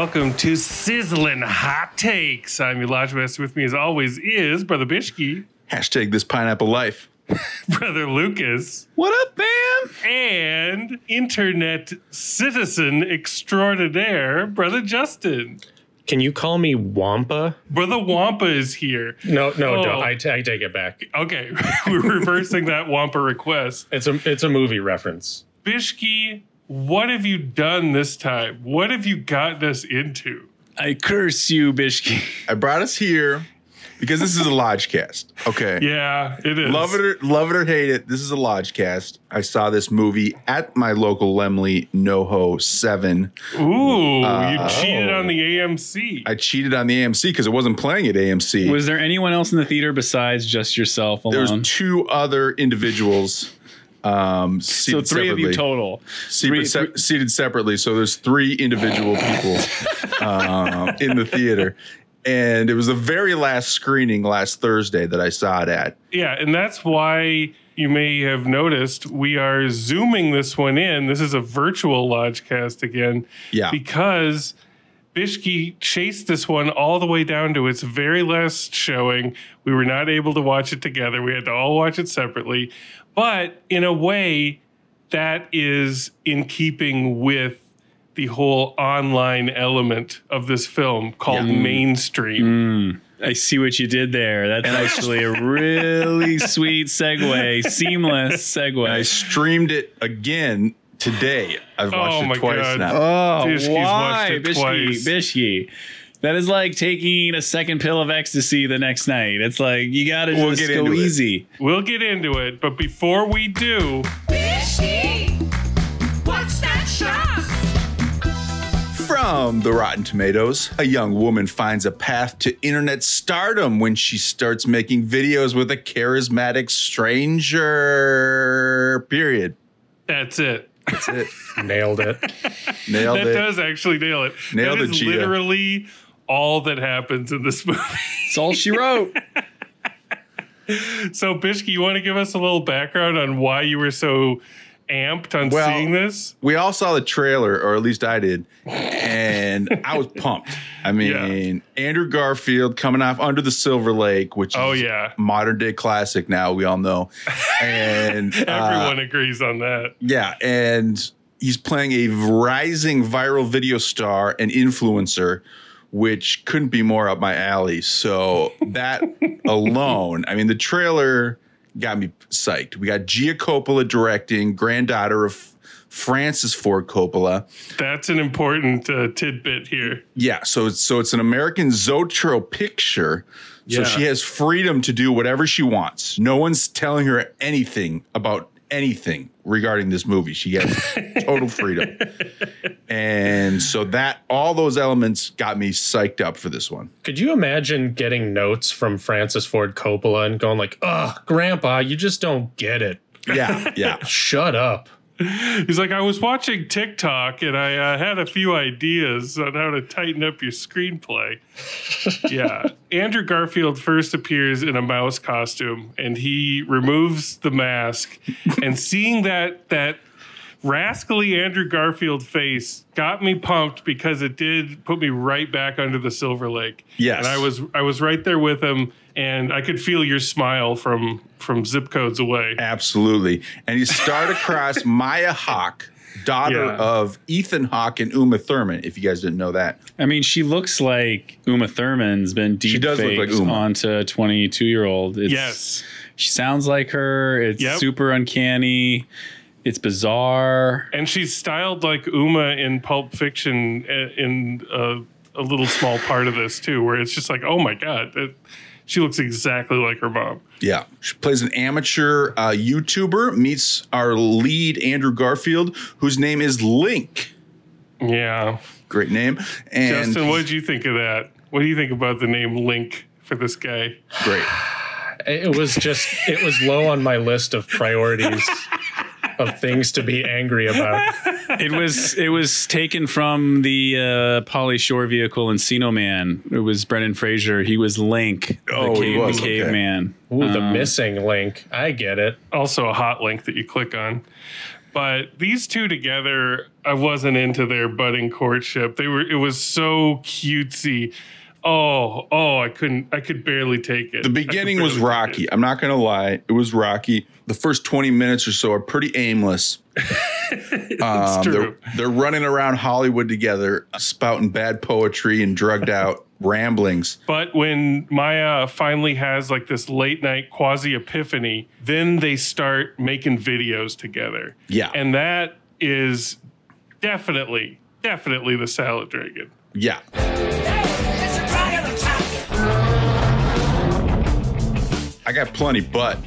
Welcome to Sizzling Hot Takes. I'm Elijah Lodge Master. With me, as always, is Brother Bishki, Hashtag this pineapple life. Brother Lucas, What up, fam? and Internet citizen extraordinaire, Brother Justin. Can you call me Wampa? Brother Wampa is here. No, no, Oh. don't. I, t- I take it back. Okay, we're reversing that Wampa request. It's a it's a movie reference. Bishki, what have you done this time? What have you gotten us into? I curse you, Bishki. I brought us here because this is a Lodgecast. Okay. Yeah, it is. Love it or love it or hate it. This is a Lodgecast. I saw this movie at my local Laemmle NoHo 7. Ooh, Uh, you cheated oh. on the AMC. I cheated on the AMC because it wasn't playing at AMC. Was there anyone else in the theater besides just yourself There's alone? two other individuals um, so three of you total. Seated, Three- se- three- seated separately. So there's three individual people um, in the theater. And it was the very last screening last Thursday that I saw it at. Yeah, and that's why you may have noticed we are zooming this one in. This is a virtual Lodgecast again. Yeah. Because Bishki chased this one all the way down to its very last showing. We were not able to watch it together. We had to all watch it separately. But in a way, that is in keeping with the whole online element of this film called Yeah. Mm. mainstream. Mm. I see what you did there. That's actually a really sweet segue, seamless segue. I streamed it again today. I've oh watched Oh my it twice God. now. Oh, Bishki's why, watched it Bishki? twice. Bishki. That is like taking a second pill of ecstasy the next night. It's like you gotta We'll just get go into it. easy. We'll get into it, but before we do, What's that shot? From the Rotten Tomatoes, a young woman finds a path to internet stardom when she starts making videos with a charismatic stranger. Period. that's it. That's it. Nailed it. Nailed That it. That does actually nail it. Nailed that it, is Cheetah. literally all that happens in this movie. It's all she wrote. so, Bishki, you want to give us a little background on why you were so amped on Well, seeing this? we all saw the trailer, or at least I did, and I was pumped. I mean, Andrew Garfield coming off Under the Silver Lake, which Oh, is yeah. modern day classic now, we all know. And uh, Everyone agrees on that. yeah, and he's playing a rising viral video star and influencer, which couldn't be more up my alley. So that alone, I mean, the trailer got me psyched. We got Gia Coppola directing, granddaughter of Francis Ford Coppola. That's an important uh, tidbit here. Yeah, so it's so it's an American Zoetrope picture. So Yeah. she has freedom to do whatever she wants. No one's telling her anything about anything regarding this movie. She has total freedom. And so that all those elements got me psyched up for this one. Could you imagine getting notes from Francis Ford Coppola and going like, "Ugh, Grandpa, you just don't get it. Yeah, yeah. Shut up." He's like, I was watching TikTok and I uh, had a few ideas on how to tighten up your screenplay. yeah. Andrew Garfield first appears in a mouse costume and he removes the mask. and seeing that, that rascally Andrew Garfield face got me pumped because it did put me right back under the Silver Lake. Yes. And I was I was right there with him and I could feel your smile from from zip codes away. Absolutely. And you start across Maya Hawke, daughter Yeah. of Ethan Hawke and Uma Thurman, if you guys didn't know that. I mean, she looks like Uma Thurman's been deep She like onto a 22 year old. Yes. She sounds like her. It's Yep. super uncanny. It's bizarre. And she's styled like Uma in Pulp Fiction uh, in a, a little small part of this too, where it's just like, oh my god, that, she looks exactly like her mom. Yeah, she plays an amateur uh, YouTuber. Meets our lead Andrew Garfield, whose name is Link. Yeah, Great name. And Justin, what did you think of that? What do you think about the name Link for this guy? great. It was just it was low on my list of priorities of things to be angry about. It was it was taken from the uh, Pauly Shore vehicle Encino Man. It was Brendan Fraser. He was Link, Oh, the, he was, the okay. caveman. Ooh, the Um, missing link. I get it. Also, a hot link that you click on. But these two together, I wasn't into their budding courtship. They were. It was so cutesy. Oh, oh, I couldn't. I could barely take it. The beginning was rocky. I'm not gonna lie, it was rocky. The first 20 minutes or so are pretty aimless. Um, true. they're, they're running around Hollywood together, spouting bad poetry and drugged out ramblings. But when Maya finally has like this late night quasi epiphany, then they start making videos together. Yeah. And that is definitely, definitely the salad dragon. Yeah. I got plenty, but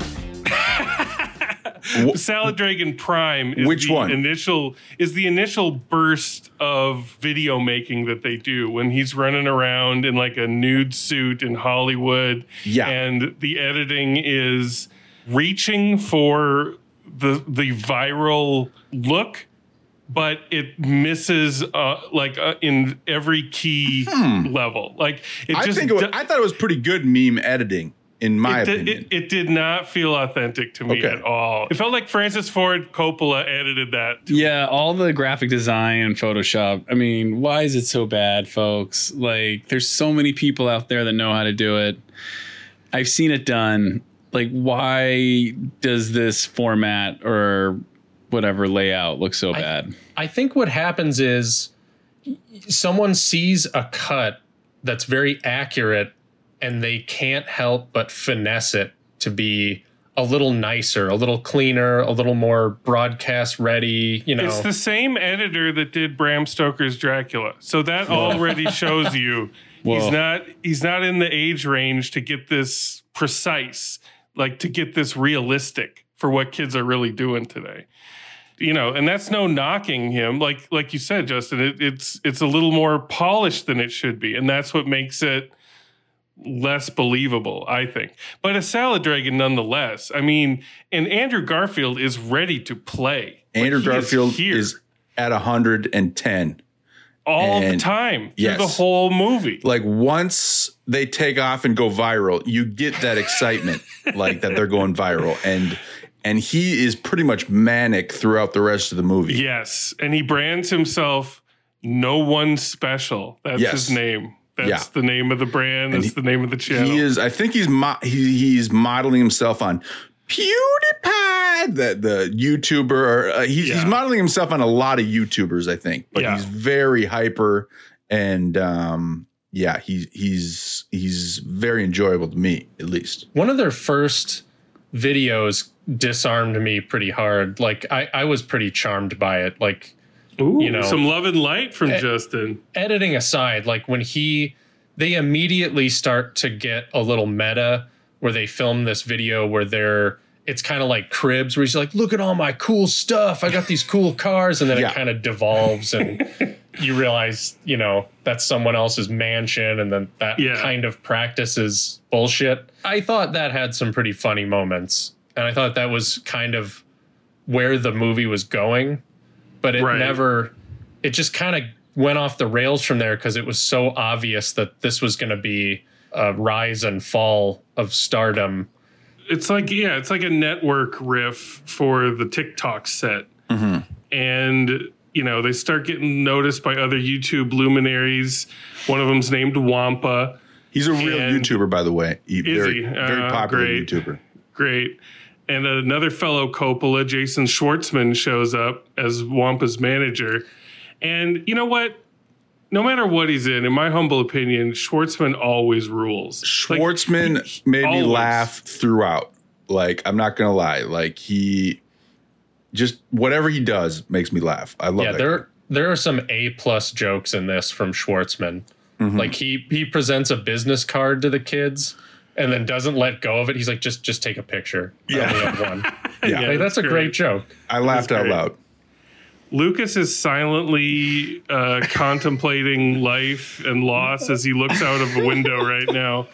Salad Dragon Prime is Which the one? initial is the initial burst of video making that they do when he's running around in like a nude suit in Hollywood. Yeah. And the editing is reaching for the the viral look but it misses uh, like uh, in every key level. Like it Hmm. I just think it was, do- I thought it was pretty good meme editing, in my it, did, opinion. it, it did not feel authentic to me Okay. at all. It felt like Francis Ford Coppola edited that. Yeah, all the graphic design and Photoshop. I mean, why is it so bad, folks? Like, there's so many people out there that know how to do it. I've seen it done. Like, why does this format or whatever layout look so bad? I think what happens is someone sees a cut that's very accurate and they can't help but finesse it to be a little nicer, a little cleaner, a little more broadcast ready, you know. It's the same editor that did Bram Stoker's Dracula. So that already shows you Whoa. he's not he's not in the age range to get this precise, like to get this realistic for what kids are really doing today. You know, and that's no knocking him. Like like you said, Justin, it, it's it's a little more polished than it should be, and that's what makes it less believable, I think. But a salad dragon nonetheless. I mean, and Andrew Garfield is ready to play. Andrew he Garfield here is at 110. all the and- time through yes. the whole movie. Like once they take off and go viral, you get that excitement, like that they're going viral, and and he is pretty much manic throughout the rest of the movie. Yes, and he brands himself No One Special. That's Yes. his name. That's Yeah. the name of the brand. That's he- the name of the channel. He is. I think he's mo- he, he's modeling himself on PewDiePie, the the YouTuber. Uh, he's, he's modeling himself on a lot of YouTubers, I think. But Yeah. he's very hyper, and um, yeah, he's he's he's very enjoyable to me, at least. One of their first videos disarmed me pretty hard. Like I, I was pretty charmed by it. Like Ooh, you know- some love and light from Eh, Justin. editing aside, like when he they immediately start to get a little meta where they film this video where they're it's kind of like cribs where he's like, look at all my cool stuff. I got these cool cars, and then Yeah. it kind of devolves and you realize, you know, that's someone else's mansion, and then that Yeah. kind of practice is bullshit. I thought that had some pretty funny moments. And I thought that was kind of where the movie was going, but it Right. never it just kind of went off the rails from there because it was so obvious that this was going to be a rise and fall of stardom. It's like yeah, it's like a network riff for the TikTok set, and you know they start getting noticed by other YouTube luminaries. One of them's named Wampa. He's a real YouTuber, by the way. He, very, he? very Uh, popular great. YouTuber. Great. And another fellow Coppola, Jason Schwartzman, shows up as Wampa's manager. And you know what? No matter what he's in, in my humble opinion, Schwartzman always rules. Like, Schwartzman made me laugh throughout. Like I'm not gonna lie. Like he just whatever he does makes me laugh. I love yeah, that. there guy. there are some A plus jokes in this from Schwartzman. Mm-hmm. Like he he presents a business card to the kids and then doesn't let go of it. He's like, just just take a picture. I Yeah. only have one. Yeah. Like, that's, a great. great joke. I laughed out loud. Lucas is silently uh, contemplating life and loss as he looks out of a window right now.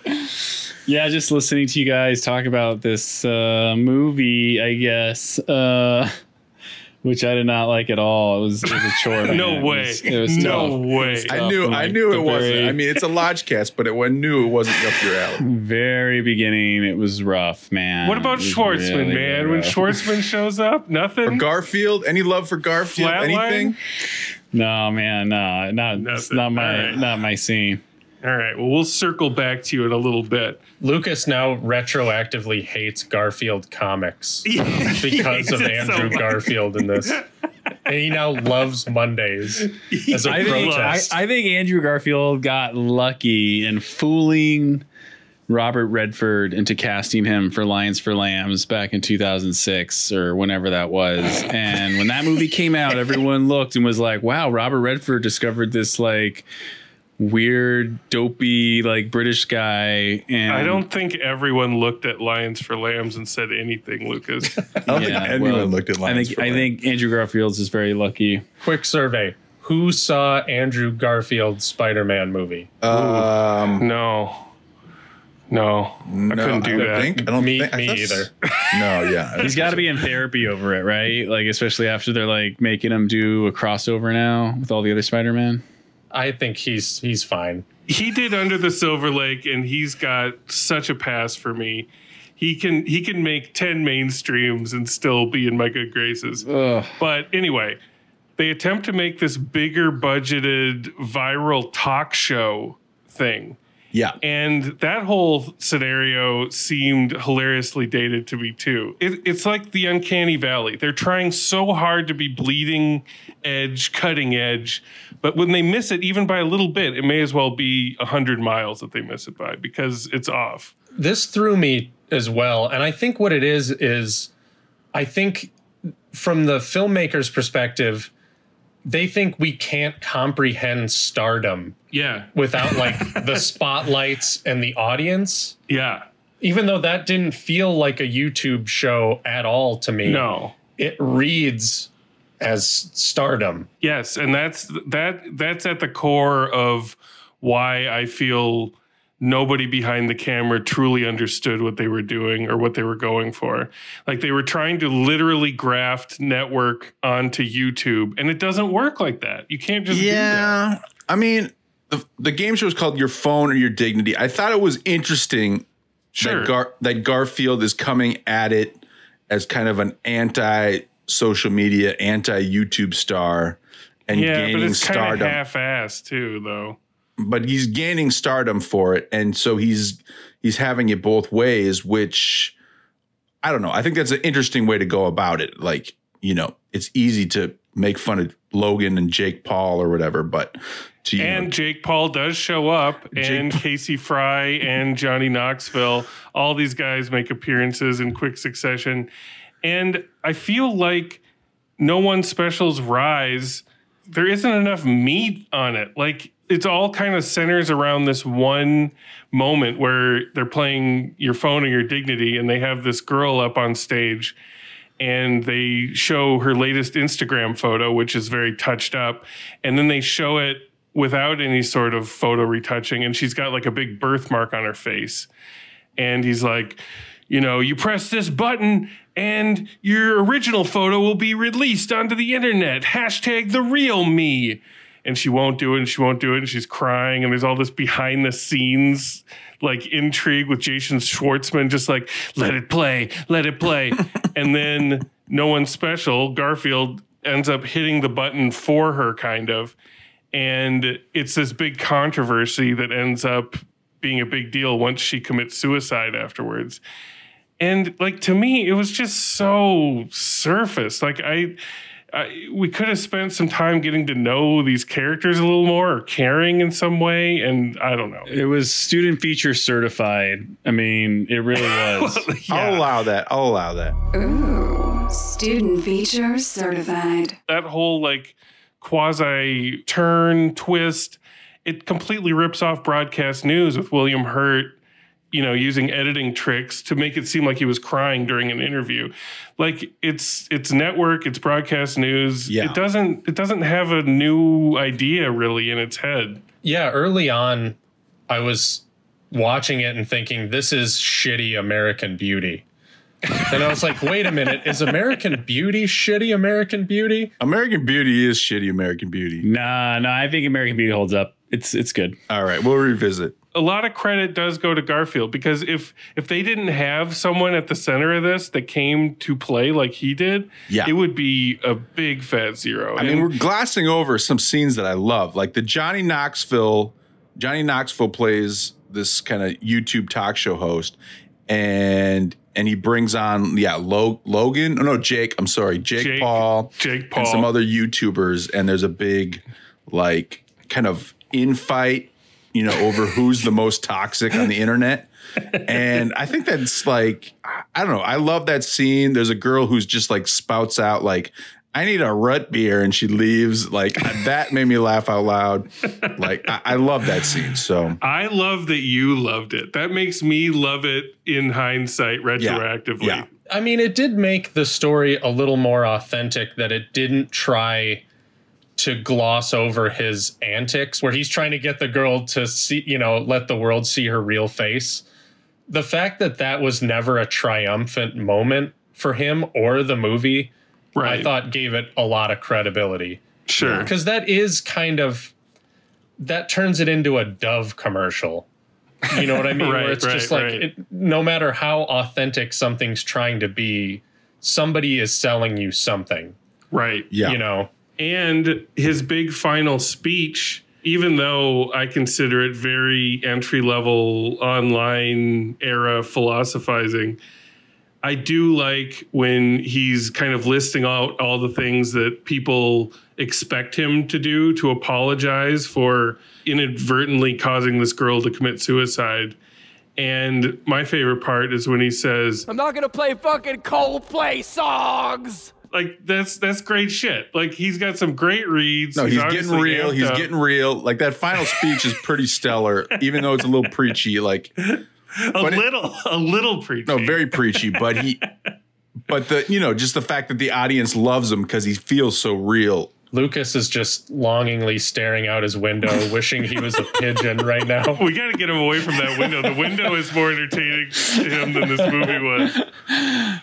Yeah, just listening to you guys talk about this uh, movie, I guess, uh, which I did not like at all. It was, it was a chore. man. No It way. was- it was No tough. way. It was I knew from, I knew the it wasn't. very- I mean, it's a lodge cast, but it I knew it wasn't up your alley. very beginning, it was rough, man. What about Schwartzman, really, man? really When. Schwartzman shows up, nothing. Garfield, any love for Garfield? Flatline? Anything? No, man, no, not it's not my All right. not my scene. All right. Well, we'll circle back to you in a little bit. Lucas now retroactively hates Garfield comics because of it so Andrew. Garfield in this. And he now loves Mondays as a I think I, protest. I think Andrew Garfield got lucky in fooling Robert Redford into casting him for Lions for Lambs back in 2006 or whenever that was. And when that movie came out, everyone looked and was like, "Wow, Robert Redford discovered this like weird, dopey, like British guy." And I don't think everyone looked at Lions for Lambs and said anything, Lucas. I don't think anyone looked at I Lions think for I Lambs. think Andrew Garfield's is very lucky. Quick survey. Who saw Andrew Garfield's Spider Man movie? Um, no. No. I couldn't do I that. think. I don't Me- think. I me thought- either. No, yeah. He's got to be in therapy over it, right? Like especially after they're like making him do a crossover now with all the other Spider-Man. I think he's he's fine. he did under the silver lake and he's got such a pass for me he can he can make 10 mainstreams and still be in my good graces Ugh. but anyway they attempt to make this bigger budgeted viral talk show thing Yeah. and that whole scenario seemed hilariously dated to me too. It, it's like the uncanny valley. They're trying so hard to be bleeding edge, cutting edge, but when they miss it, even by a little bit, it may as well be a hundred miles that they miss it by because it's off. This threw me as well. And I think what it is is I think from the filmmaker's perspective, they think we can't comprehend stardom Yeah, without like the spotlights and the audience. yeah, Even though that didn't feel like a YouTube show at all to me. no. It reads as stardom. Yes, and that's that that's at the core of why I feel nobody behind the camera truly understood what they were doing or what they were going for. Like they were trying to literally graft network onto YouTube and it doesn't work like that. You can't just do that. Yeah. I mean, the, the game show is called Your Phone or Your Dignity. I thought it was interesting Sure. that, Gar- that Garfield is coming at it as kind of an anti social media, anti YouTube star and yeah, but it's kind of half-assed too though. But he's gaining stardom for it and so he's he's having it both ways which i don't know i think that's an interesting way to go about it like you know it's easy to make fun of logan and jake paul or whatever but to you And know, Jake Paul does show up, and Casey Frey and Johnny Knoxville. All these guys make appearances in quick succession. And I feel like no one specials rise. There isn't enough meat on it. Like it's all kind of centers around this one moment where they're playing your phone or your dignity, and they have this girl up on stage and they show her latest Instagram photo, which is very touched up, and then they show it without any sort of photo retouching, and she's got like a big birthmark on her face, and he's like, you know, you press this button and your original photo will be released onto the internet. Hashtag the real me. And she won't do it and she won't do it. And she's crying. And there's all this behind the scenes like intrigue with Jason Schwartzman, just like, let it play, let it play. and then no one special, Garfield ends up hitting the button for her, kind of. And it's this big controversy that ends up being a big deal once she commits suicide afterwards. And like to me, it was just so surface. Like I, I we could have spent some time getting to know these characters a little more or caring in some way. And I don't know. It was student feature certified. I mean, it really was. i'll allow that i'll allow that Ooh. Student feature certified. that whole like quasi turn twist it completely rips off broadcast news with william hurt you know using editing tricks to make it seem like he was crying during an interview like it's it's network it's broadcast news Yeah. it doesn't it doesn't have a new idea really in its head Yeah, early on, I was watching it and thinking, this is shitty American Beauty. and I was like, wait a minute, is American Beauty shitty American Beauty? American Beauty is shitty American Beauty. Nah, nah. I think American Beauty holds up. It's it's good. All right, we'll revisit. A lot of credit does go to Garfield because if if they didn't have someone at the center of this that came to play like he did, Yeah. it would be a big fat zero. I mean, we're glossing over some scenes that I love, like the Johnny Knoxville. Johnny Knoxville plays this kind of YouTube talk show host, and and he brings on yeah Lo- Logan. Oh no, Jake. I'm sorry, Jake, Jake- Paul, Jake Paul. and some other YouTubers, and there's a big like kind of infight, you know, over who's the most toxic on the internet. And I think that's like I- I don't know. I love that scene. There's a girl who's just like spouts out like I need a rut beer and she leaves. Like that made me laugh out loud. Like I, I love that scene. So I love that you loved it. That makes me love it in hindsight, retroactively. Yeah. I mean, it did make the story a little more authentic that it didn't try to gloss over his antics where he's trying to get the girl to see, you know, let the world see her real face. The fact that that was never a triumphant moment for him or the movie, Right. I thought gave it a lot of credibility. sure. Because that is kind of, that turns it into a Dove commercial. You know what I mean? Right, Where it's just like, right. it, no matter how authentic something's trying to be, somebody is selling you something, Right. yeah. you know? And his big final speech, even though I consider it very entry level online era philosophizing, I do like when he's kind of listing out all the things that people expect him to do to apologize for inadvertently causing this girl to commit suicide. And my favorite part is when he says, I'm not gonna play fucking Coldplay songs. Like that's that's great shit. Like he's got some great reads. No, he's, getting real. He's up. getting real. Like that final speech is pretty stellar, even though it's a little preachy. Like a but it- little a little preachy. No, very preachy, but he, but the you know just the fact that the audience loves him because he feels so real. Lucas is just longingly staring out his window, wishing he was a pigeon right now. we got to get him away from that window. The window is more entertaining to him than this movie was.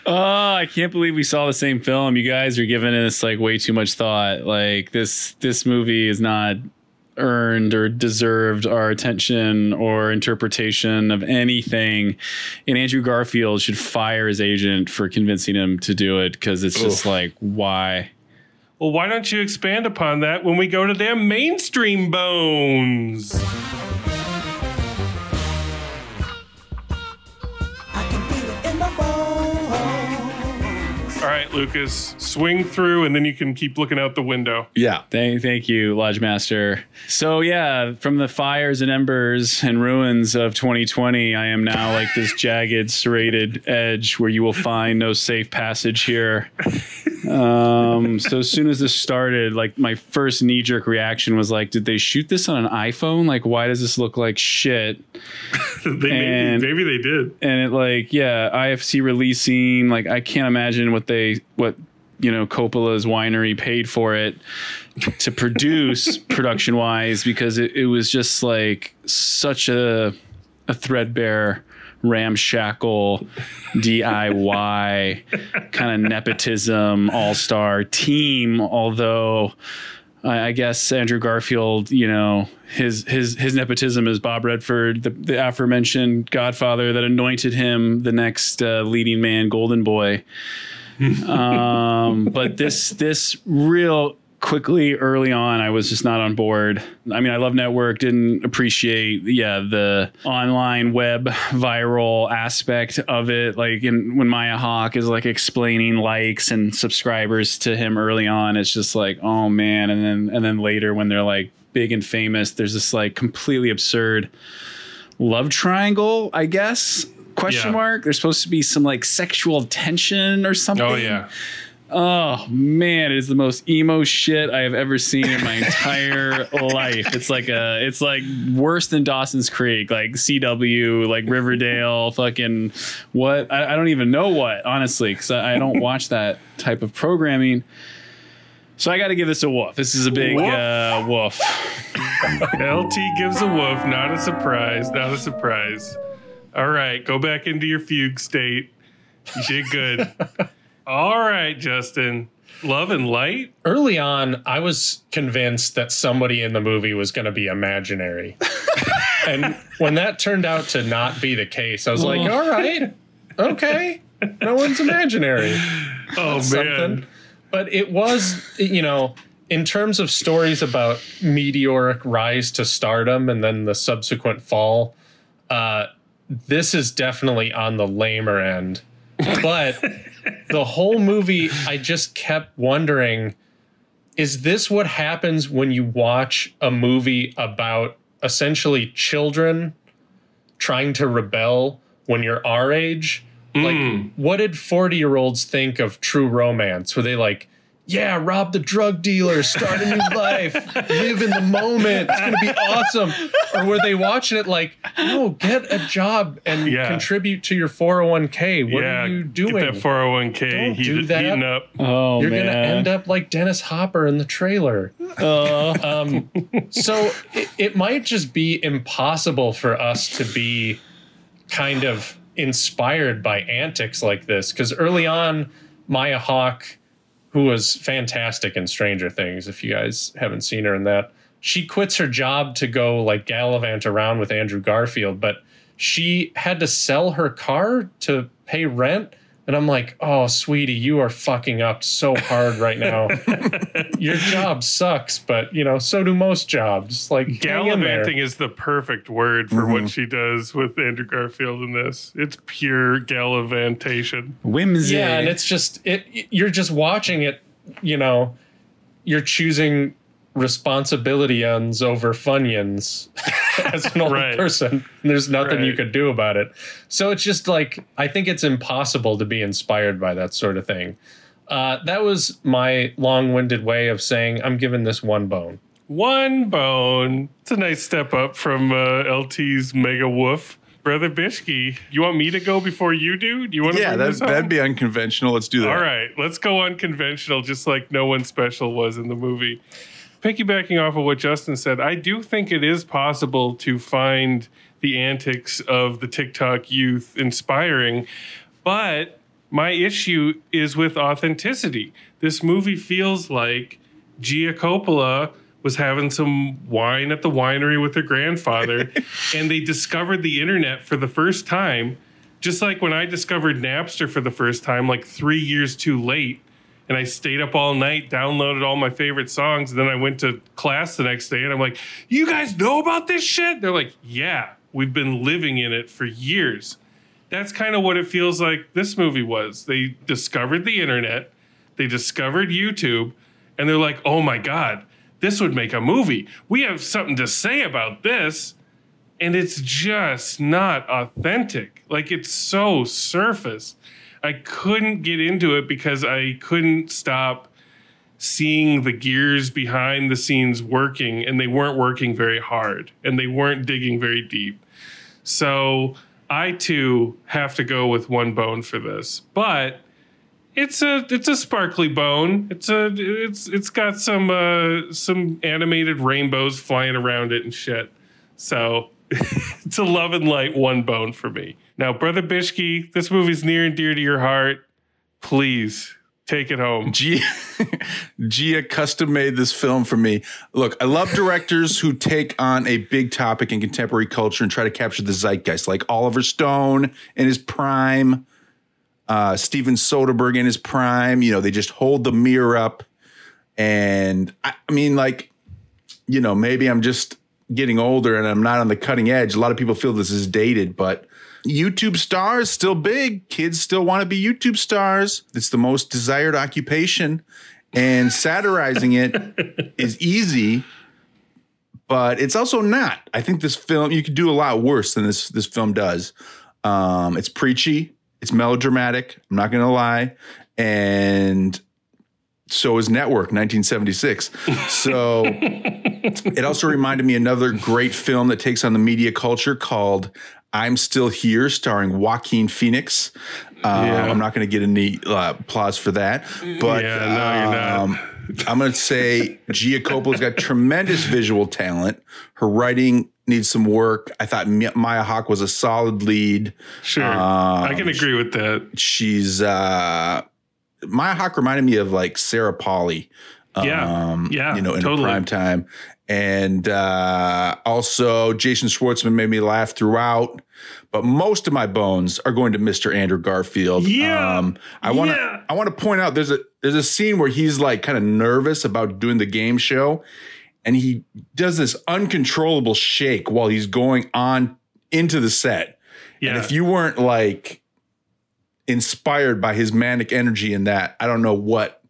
Oh, I can't believe we saw the same film. You guys are giving this like way too much thought. Like this this movie is not earned or deserved our attention or interpretation of anything. And Andrew Garfield should fire his agent for convincing him to do it because it's just like why? Well, why don't you expand upon that when we go to them mainstream bones? All right, Lucas, swing through and then you can keep looking out the window. Yeah, Thank, thank you, Lodge Master. So yeah, from the fires and embers and ruins of 2020, I am now like this jagged, serrated edge where you will find no safe passage here. Um, so as soon as this started, like my first knee-jerk reaction was like, did they shoot this on an iPhone? Like, why does this look like shit? they maybe, maybe they did. and it like yeah ifc releasing like i can't imagine what they what you know coppola's winery paid for it to produce production wise because it, it was just like such a a threadbare ramshackle diy kind of nepotism all-star team although I I guess Andrew Garfield, you know, his his his nepotism is Bob Redford, the, the aforementioned Godfather that anointed him the next uh, leading man, Golden Boy. um, but this this real quickly early on, I was just not on board. I mean, I love network, didn't appreciate yeah the online web viral aspect of it. Like in, when Maya Hawke is like explaining likes and subscribers to him early on, it's just like oh man, and then and then later when they're like big and famous, there's this like completely absurd love triangle, I guess. Question Yeah. mark. There's supposed to be some like sexual tension or oh, something. Oh, yeah. Oh man, it is the most emo shit I have ever seen in my entire life. It's like a, it's like worse than Dawson's Creek, like CW, like Riverdale, fucking what? I, I don't even know what, honestly, because I, I don't watch that type of programming. So I got to give this a woof. This is a big Woof. uh, woof. LT gives a woof. Not a surprise. Not a surprise. All right, go back into your fugue state. You did good. All right, Justin. Love and light. Early on, I was convinced that somebody in the movie was going to be imaginary. and when that turned out to not be the case, I was like, all right, okay, no one's imaginary. Oh man. something. But it was, you know, in terms of stories about meteoric rise to stardom and then the subsequent fall, uh, this is definitely on the lamer end. But the whole movie, I just kept wondering is this what happens when you watch a movie about essentially children trying to rebel when you're our age? Like, hmm. what did 40 year olds think of true romance? Were they like, yeah, rob the drug dealer, start a new life, live in the moment. It's going to be awesome. Or were they watching it like, no, get a job and Yeah. contribute to your 401k? What yeah, are you doing? Get doing? that 401k Don't heat, do that. heating up. Oh You're man, going to end up like Dennis Hopper in the trailer. um, so it, it might just be impossible for us to be kind of inspired by antics like this. Because early on, Maya Hawke, who was fantastic in Stranger Things, if you guys haven't seen her in that, she quits her job to go like gallivant around with Andrew Garfield, but she had to sell her car to pay rent. And I'm like, oh, sweetie, you are fucking up so hard right now. Your job sucks, but you know, so do most jobs. Like hang in there. Gallivanting is the perfect word for what mm-hmm. she does with Andrew Garfield in this. It's pure gallivantation. whimsy. Yeah, and it's just it. You're just watching it. You know, you're choosing responsibility ends over funyuns as an old Right. person. There's nothing you Right. could do about it. So it's just like I think it's impossible to be inspired by that sort of thing. Uh, that was my long-winded way of saying I'm giving this one bone. One bone. It's a nice step up from uh, LT's mega woof. Brother Bishki, you want me to go before you do? Do you want to Yeah, bring that, this that'd be unconventional. Let's do that. All right, let's go unconventional, just like no one special was in the movie. Piggybacking off of what Justin said, I do think it is possible to find the antics of the TikTok youth inspiring, but my issue is with authenticity. This movie feels like Gia Coppola was having some wine at the winery with her grandfather, and they discovered the internet for the first time just like when I discovered Napster for the first time, like three years too late, and I stayed up all night, downloaded all my favorite songs, and then I went to class the next day, and I'm like, "You guys know about this shit?" They're like, "Yeah, we've been living in it for years." That's kind of what it feels like this movie was. They discovered the internet, they discovered YouTube, and they're like, "Oh my god, this would make a movie. We have something to say about this." and it's just not authentic. Like it's so surface. I couldn't get into it because I couldn't stop seeing the gears behind the scenes working and they weren't working very hard and they weren't digging very deep. So I too have to go with one bone for this. But it's a it's a sparkly bone. It's a it's it's got some uh some animated rainbows flying around it and shit. So a love and light one bone for me. Now, brother Bishki, this movie's near and dear to your heart. Please take it home. Gia, Gia custom made this film for me. Look, I love directors who take on a big topic in contemporary culture and try to capture the zeitgeist, like Oliver Stone in his prime, uh, Steven Soderbergh in his prime. You know, they just hold the mirror up. And I, I mean, like, you know, maybe I'm just getting older and I'm not on the cutting edge. A lot of people feel this is dated, but YouTube stars still big. Kids still want to be YouTube stars. It's the most desired occupation, and satirizing it is easy, but it's also not. I think this film you could do a lot worse than this this film does. Um, it's preachy. It's melodramatic. I'm not gonna lie, and so is Network 1976. So it also reminded me another great film that takes on the media culture called I'm Still Here, starring Joaquin Phoenix. Uh, Yeah. I'm not going to get any uh, applause for that, but Yeah, no, um, I'm going to say Gia Coppola's got tremendous visual talent. Her writing needs some work. I thought Maya Hawke was a solid lead. Sure. Um, I can agree with that. She's uh, Maya Hawke reminded me of like Sarah Polley. Yeah. Yeah, you know, in totally. prime time. And uh, also, Jason Schwartzman made me laugh throughout. But most of my bones are going to Mr. Andrew Garfield. Um, Yeah. I want to. Yeah. I want to point out there's a there's a scene where he's like kind of nervous about doing the game show, and he does this uncontrollable shake while he's going on into the set. Yeah. And if you weren't like inspired by his manic energy in that, I don't know what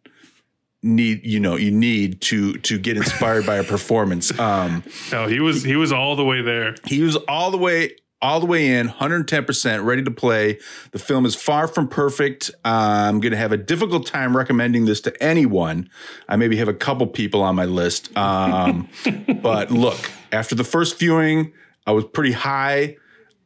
need you know you need to to get inspired by a performance. Um no, he was he was all the way there. he was all the way all the way in 110% ready to play. The film is far from perfect. I'm going to have a difficult time recommending this to anyone. I maybe have a couple people on my list. Um, but look after the first viewing i was pretty high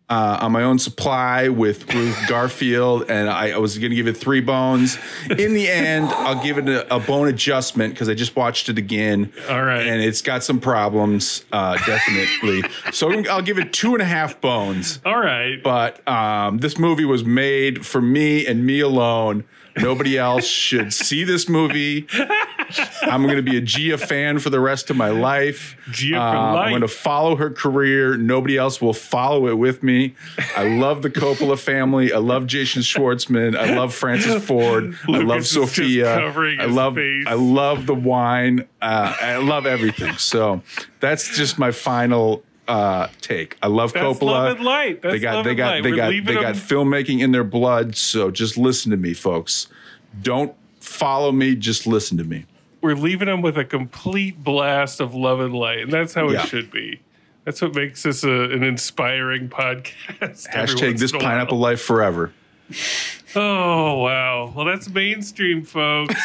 uh, on my own supply with, with Garfield, and I, I was going to give it three bones. In the end, I'll give it a, a bone adjustment because I just watched it again. All right. and it's got some problems, uh, definitely. so I'll give it two and a half bones. All right. But um, this movie was made for me and me alone. Nobody else should see this movie. I'm going to be a Gia fan for the rest of my life. Gia for Um, life. I'm going to follow her career. Nobody else will follow it with me. I love the Coppola family. I love Jason Schwartzman. I love Francis Ford. I love Lucas Sofia. covering I his love face. I love the wine. Uh, I love everything. So that's just my final uh, take. I love That's Coppola. love and light. That's they got they got they We're got they got them- filmmaking in their blood. So just listen to me, folks. Don't follow me. Just listen to me. We're leaving them with a complete blast of love and light, and that's how Yeah. it should be. That's what makes this a, an inspiring podcast. every Hashtag once this in a pineapple life forever. Oh wow! Well, that's mainstream, folks.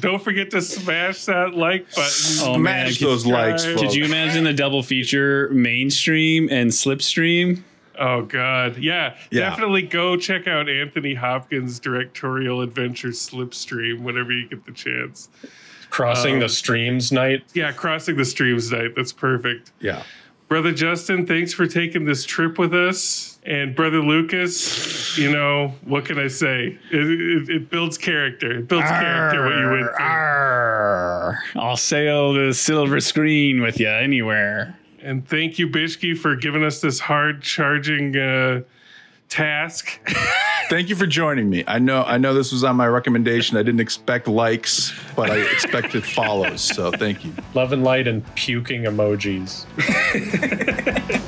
Don't forget to smash that like button. Oh, man, Smash could- those likes, Did folks. Could you imagine the double feature mainstream and slipstream? Oh God, yeah, Yeah. definitely go check out Anthony Hopkins' directorial adventure Slipstream whenever you get the chance. Crossing Um, the streams night. Yeah, crossing the streams night. That's perfect. Yeah. Brother Justin, thanks for taking this trip with us. And Brother Lucas, you know, what can I say? It, it, it builds character. It builds character what you went through. Arr, I'll sail the silver screen with you anywhere. And thank you, Bishki, for giving us this hard charging uh, task. Thank you for joining me. I know I know this was on my recommendation. I didn't expect likes, but I expected follows. So thank you. Love and light and puking emojis.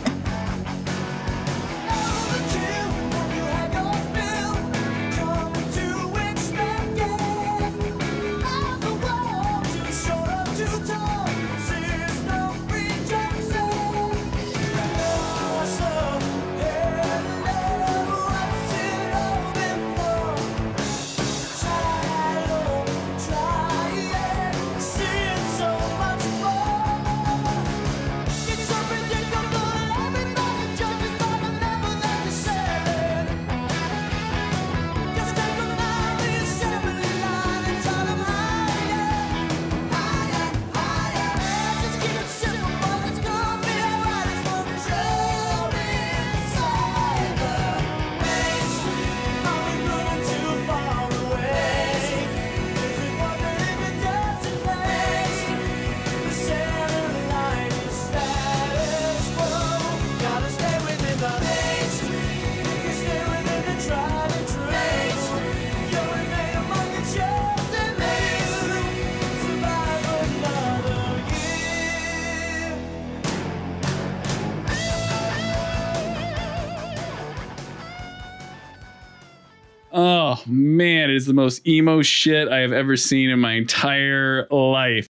it is the most emo shit I have ever seen in my entire life.